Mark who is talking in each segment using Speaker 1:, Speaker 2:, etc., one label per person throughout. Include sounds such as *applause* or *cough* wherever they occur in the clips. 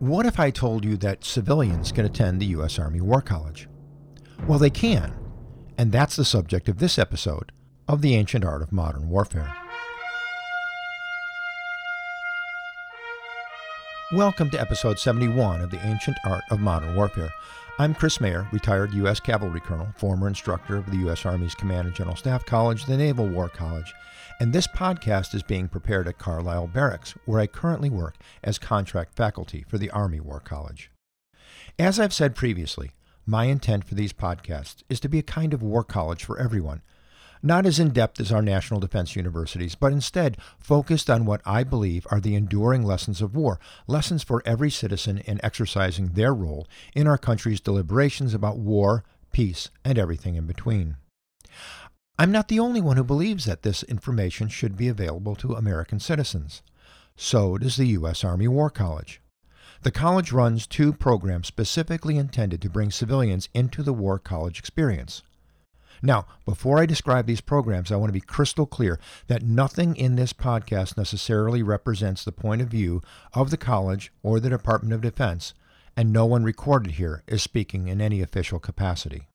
Speaker 1: What if I told you that civilians can attend the U.S. Army War College? Well, they can, and that's the subject of this episode of The Ancient Art of Modern Warfare. Welcome to episode 71 of The Ancient Art of Modern Warfare. I'm Chris Mayer, retired U.S. Cavalry Colonel, former instructor of the U.S. Army's Command and General Staff College, the Naval War College, and this podcast is being prepared at Carlisle Barracks, where I currently work as contract faculty for the Army War College. As I've said previously, my intent for these podcasts is to be a kind of war college for everyone, not as in depth as our national defense universities, but instead focused on what I believe are the enduring lessons of war, lessons for every citizen in exercising their role in our country's deliberations about war, peace, and everything in between. I'm not the only one who believes that this information should be available to American citizens. So does the U.S. Army War College. The college runs two programs specifically intended to bring civilians into the War College experience. Now, before I describe these programs, I want to be crystal clear that nothing in this podcast necessarily represents the point of view of the college or the Department of Defense, and no one recorded here is speaking in any official capacity.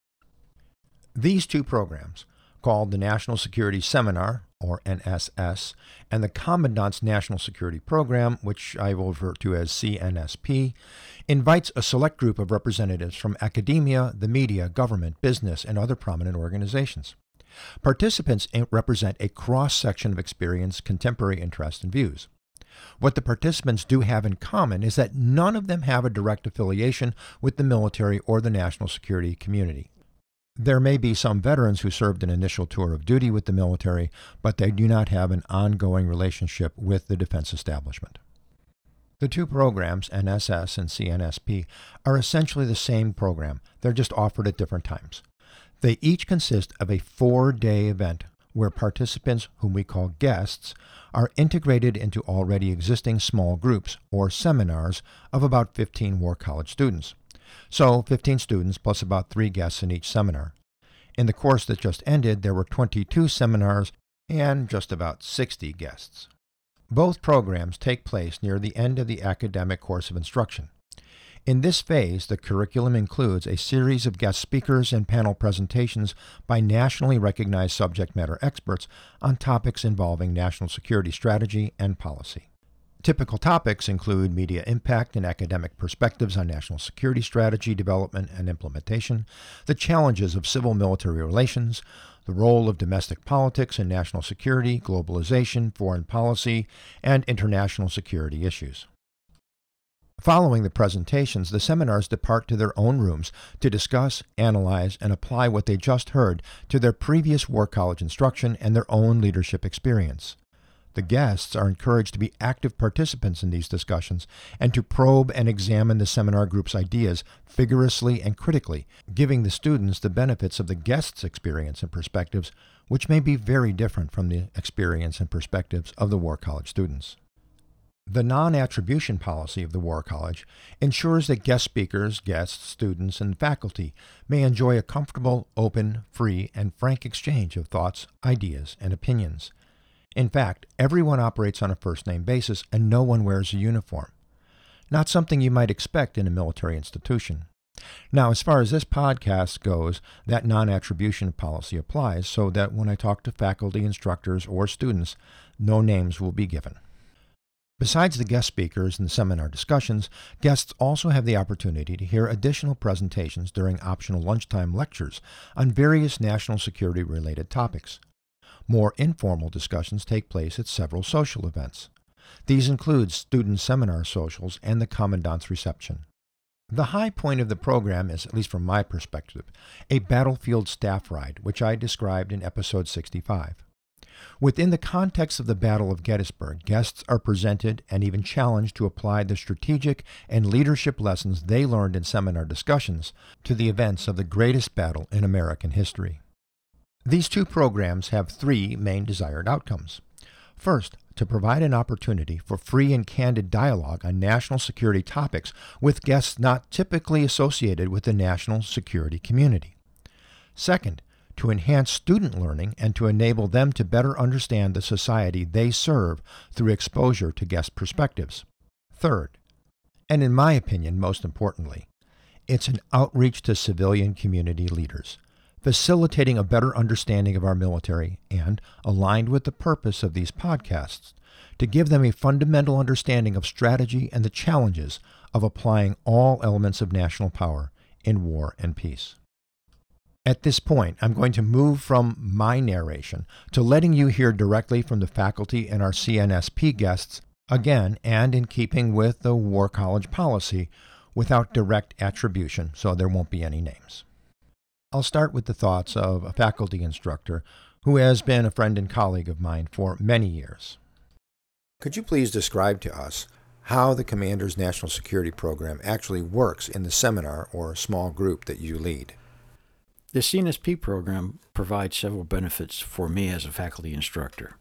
Speaker 1: These two programs, called the National Security Seminar, or NSS, and the Commandant's National Security Program, which I will refer to as CNSP, invites a select group of representatives from academia, the media, government, business, and other prominent organizations. Participants represent a cross section of experience, contemporary interests, and views. What the participants do have in common is that none of them have a direct affiliation with the military or the national security community. There may be some veterans who served an initial tour of duty with the military, but they do not have an ongoing relationship with the defense establishment. The two programs, NSS and CNSP, are essentially the same program. They're just offered at different times. They each consist of a four day event where participants, whom we call guests, are integrated into already existing small groups or seminars of about 15 War College students. So 15 students plus about three guests in each seminar. In the course that just ended, there were 22 seminars and just about 60 guests. Both programs take place near the end of the academic course of instruction. In this phase, the curriculum includes a series of guest speakers and panel presentations by nationally recognized subject matter experts on topics involving national security strategy and policy. Typical topics include media impact and academic perspectives on national security strategy development and implementation, the challenges of civil military relations, the role of domestic politics in national security, globalization, foreign policy, and international security issues. Following the presentations, the seminars depart to their own rooms to discuss, analyze, and apply what they just heard to their previous War College instruction and their own leadership experience. The guests are encouraged to be active participants in these discussions and to probe and examine the seminar group's ideas vigorously and critically, giving the students the benefits of the guests' experience and perspectives, which may be very different from the experience and perspectives of the War College students. The non attribution policy of the War College ensures that guest speakers, guests, students, and faculty may enjoy a comfortable, open, free, and frank exchange of thoughts, ideas, and opinions. In fact, everyone operates on a first name basis and no one wears a uniform. Not something you might expect in a military institution. Now, as far as this podcast goes, that non attribution policy applies so that when I talk to faculty, instructors, or students, no names will be given. Besides the guest speakers and seminar discussions, guests also have the opportunity to hear additional presentations during optional lunchtime lectures on various national security related topics. More informal discussions take place at several social events. These include student seminar socials and the Commandant's reception. The high point of the program is, at least from my perspective, a battlefield staff ride, which I described in episode 65. Within the context of the Battle of Gettysburg, guests are presented and even challenged to apply the strategic and leadership lessons they learned in seminar discussions to the events of the greatest battle in American history. These two programs have three main desired outcomes. First, to provide an opportunity for free and candid dialogue on national security topics with guests not typically associated with the national security community. Second, to enhance student learning and to enable them to better understand the society they serve through exposure to guest perspectives. Third, And in my opinion, most importantly, it's an outreach to civilian community leaders, facilitating a better understanding of our military and, aligned with the purpose of these podcasts, to give them a fundamental understanding of strategy and the challenges of applying all elements of national power in war and peace. At this point, I'm going to move from my narration to letting you hear directly from the faculty and our CNSP guests, again, and in keeping with the War College policy, without direct attribution, so there won't be any names. I'll start with the thoughts of a faculty instructor who has been a friend and colleague of mine for many years. Could you please describe to us how the Commandant's National Security Program actually works in the seminar or small group that you lead?
Speaker 2: The CNSP program provides several benefits for me as a faculty instructor.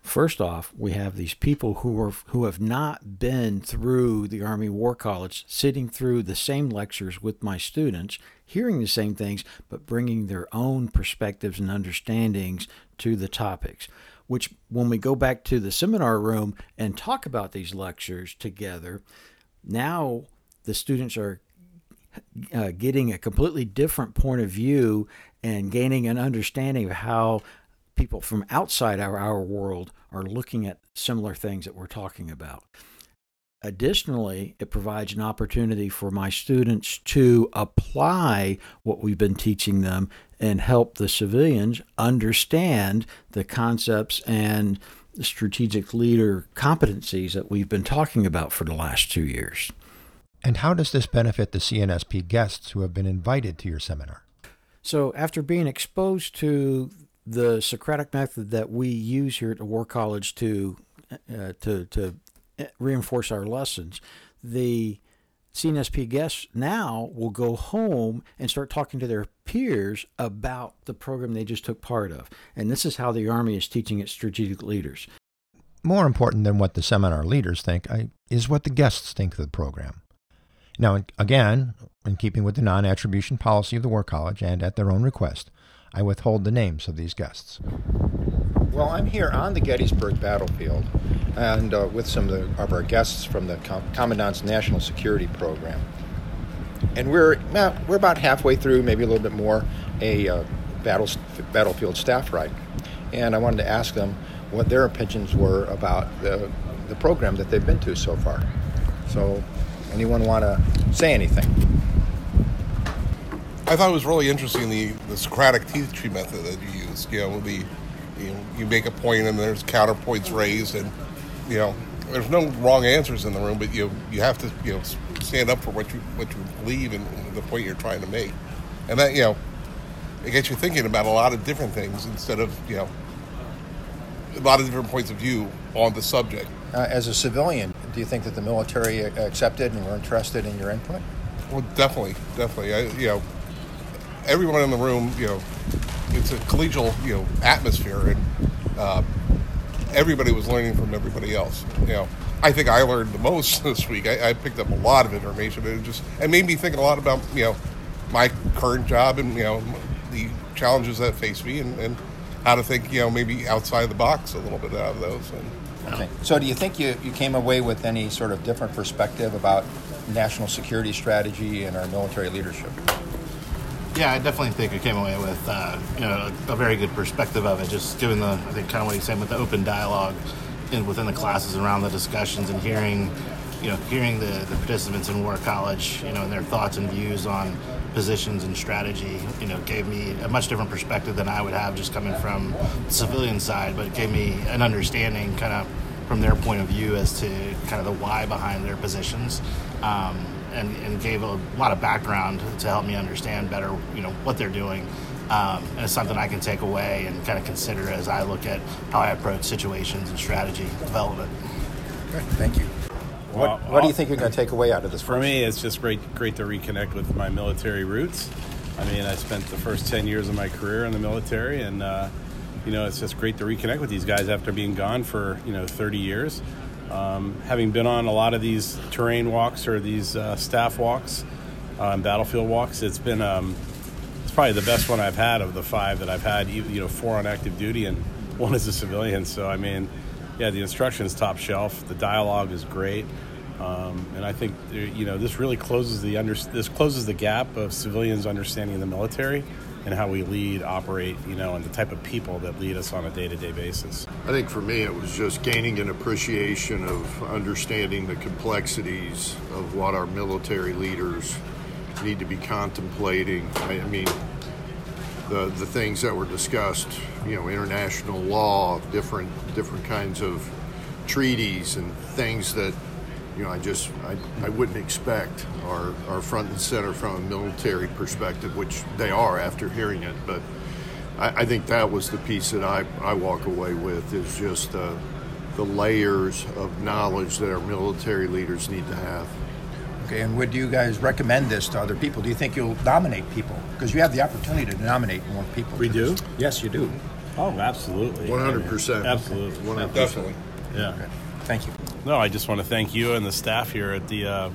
Speaker 2: First off, we have these people who are who have not been through the Army War College, sitting through the same lectures with my students, hearing the same things, but bringing their own perspectives and understandings to the topics. Which, when we go back to the seminar room and talk about these lectures together, now the students are uh, getting a completely different point of view and gaining an understanding of how people from outside our, our world are looking at similar things that we're talking about. Additionally, it provides an opportunity for my students to apply what we've been teaching them and help the civilians understand the concepts and strategic leader competencies that we've been talking about for the last two years.
Speaker 1: And how does this benefit the CNSP guests who have been invited to your seminar?
Speaker 2: So, after being exposed to the Socratic method that we use here at the War College to uh, to to reinforce our lessons, the CNSP guests now will go home and start talking to their peers about the program they just took part of. And this is how the Army is teaching its strategic leaders.
Speaker 1: More important than what the seminar leaders think I, is what the guests think of the program. Now, again, in keeping with the non attribution policy of the War College and at their own request, I withhold the names of these guests. Well, I'm here on the Gettysburg battlefield and uh, with some of, the, of, our guests from the Com- Commandant's National Security Program. And we're, well, we're about halfway through, maybe a little bit more, a uh, battle, battlefield staff ride. And I wanted to ask them what their opinions were about the, the program that they've been to so far. So, anyone want to say anything?
Speaker 3: I thought it was really interesting the, the Socratic tree method that you used. You know, the you, you make a point and there's counterpoints raised, and you know, there's no wrong answers in the room, but you you have to you know stand up for what you what you believe and the point you're trying to make, and that you know, it gets you thinking about a lot of different things instead of you know a lot of different points of view on the subject.
Speaker 1: Uh, as a civilian, do you think that the military accepted and were interested in your input?
Speaker 3: Well, definitely, definitely. I, you know, everyone in the room, you know, it's a collegial, you know, atmosphere, and uh, everybody was learning from everybody else. You know, I think I learned the most *laughs* this week. I, I picked up a lot of information, and it just it made me think a lot about you know my current job and you know the challenges that face me, and, and how to think, you know, maybe outside the box a little bit out of those. And,
Speaker 1: okay. So, do you think you, you came away with any sort of different perspective about national security strategy and our military leadership?
Speaker 4: Yeah, I definitely think I came away with uh, you know a, very good perspective of it. Just given the I think kind of what you said with the open dialogue in, within the classes around the discussions and hearing you know hearing the, the participants in War College you know and their thoughts and views on positions and strategy you know gave me a much different perspective than I would have just coming from the civilian side, but it gave me an understanding kind of from their point of view as to kind of the why behind their positions. Um, and, and gave a lot of background to help me understand better, you know, what they're doing. Um, and it's something I can take away and kind of consider as I look at how I approach situations and strategy development.
Speaker 1: Okay, thank you. What, well, what do you think you're going to take away out of this?
Speaker 5: For me, it's just great, great to reconnect with my military roots. I mean, I spent the first ten years of my career in the military, and uh, you know, it's just great to reconnect with these guys after being gone for you know 30 years. Um, having been on a lot of these terrain walks or these uh, staff walks, uh, battlefield walks, it's been um, it's probably the best one I've had of the five that I've had. You know, four on active duty and *laughs* one as a civilian. So I mean, yeah, the instruction is top shelf. The dialogue is great. Um, and I think you know this really closes the under, this closes the gap of civilians understanding the military and how we lead, operate, you know, and the type of people that lead us on a day-to-day basis.
Speaker 6: I think for me, it was just gaining an appreciation of understanding the complexities of what our military leaders need to be contemplating. I, I mean, the the things that were discussed, you know, international law, different different kinds of treaties and things that you know I just I, I wouldn't expect are are front and center from a military perspective, which they are after hearing it. But I, I think that was the piece that I, I walk away with is just uh, the layers of knowledge that our military leaders need to have.
Speaker 1: Okay, and would you guys recommend this to other people? Do you think you'll nominate people? Because you have the opportunity to nominate more people.
Speaker 5: We do?
Speaker 1: this. Yes, you do.
Speaker 5: Oh, absolutely.
Speaker 6: 100%.
Speaker 5: Absolutely.
Speaker 6: 100%.
Speaker 3: Definitely.
Speaker 5: Yeah.
Speaker 1: Thank you.
Speaker 5: No, I just want to thank you and the staff here at the, uh,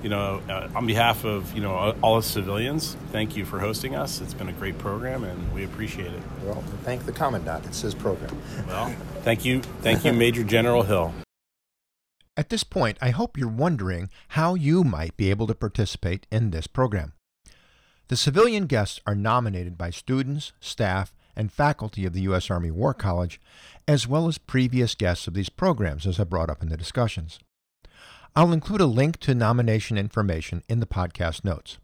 Speaker 5: you know, uh, on behalf of you know all the civilians. Thank you for hosting us. It's been a great program, and we appreciate it.
Speaker 1: Well, thank the commandant. It's his program.
Speaker 5: Well, thank you, thank you, Major General Hill.
Speaker 1: At this point, I hope you're wondering how you might be able to participate in this program. The civilian guests are nominated by students, staff, and faculty of the U.S. Army War College, as well as previous guests of these programs, as I brought up in the discussions. I'll include a link to nomination information in the podcast notes.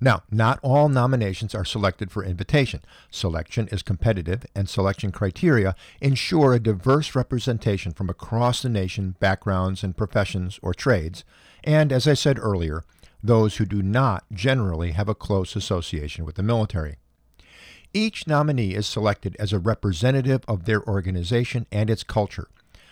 Speaker 1: Now, not all nominations are selected for invitation. Selection is competitive, and selection criteria ensure a diverse representation from across the nation, backgrounds and professions or trades, and, as I said earlier, those who do not generally have a close association with the military. Each nominee is selected as a representative of their organization and its culture,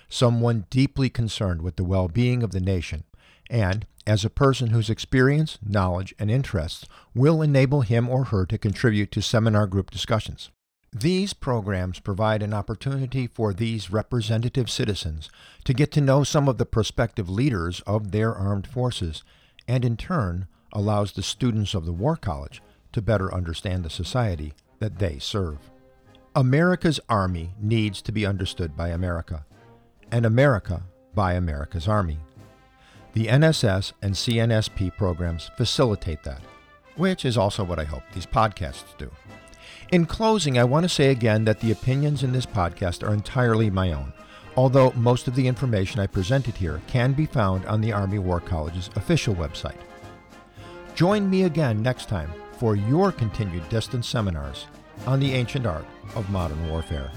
Speaker 1: someone deeply concerned with the well being of the nation, and as a person whose experience, knowledge, and interests will enable him or her to contribute to seminar group discussions. These programs provide an opportunity for these representative citizens to get to know some of the prospective leaders of their armed forces, and in turn allows the students of the War College to better understand the society that they serve. America's Army needs to be understood by America, and America by America's Army. The NSS and CNSP programs facilitate that, which is also what I hope these podcasts do. In closing, I want to say again that the opinions in this podcast are entirely my own, although most of the information I presented here can be found on the Army War College's official website. Join me again next time for your continued distance seminars on the ancient art of modern warfare.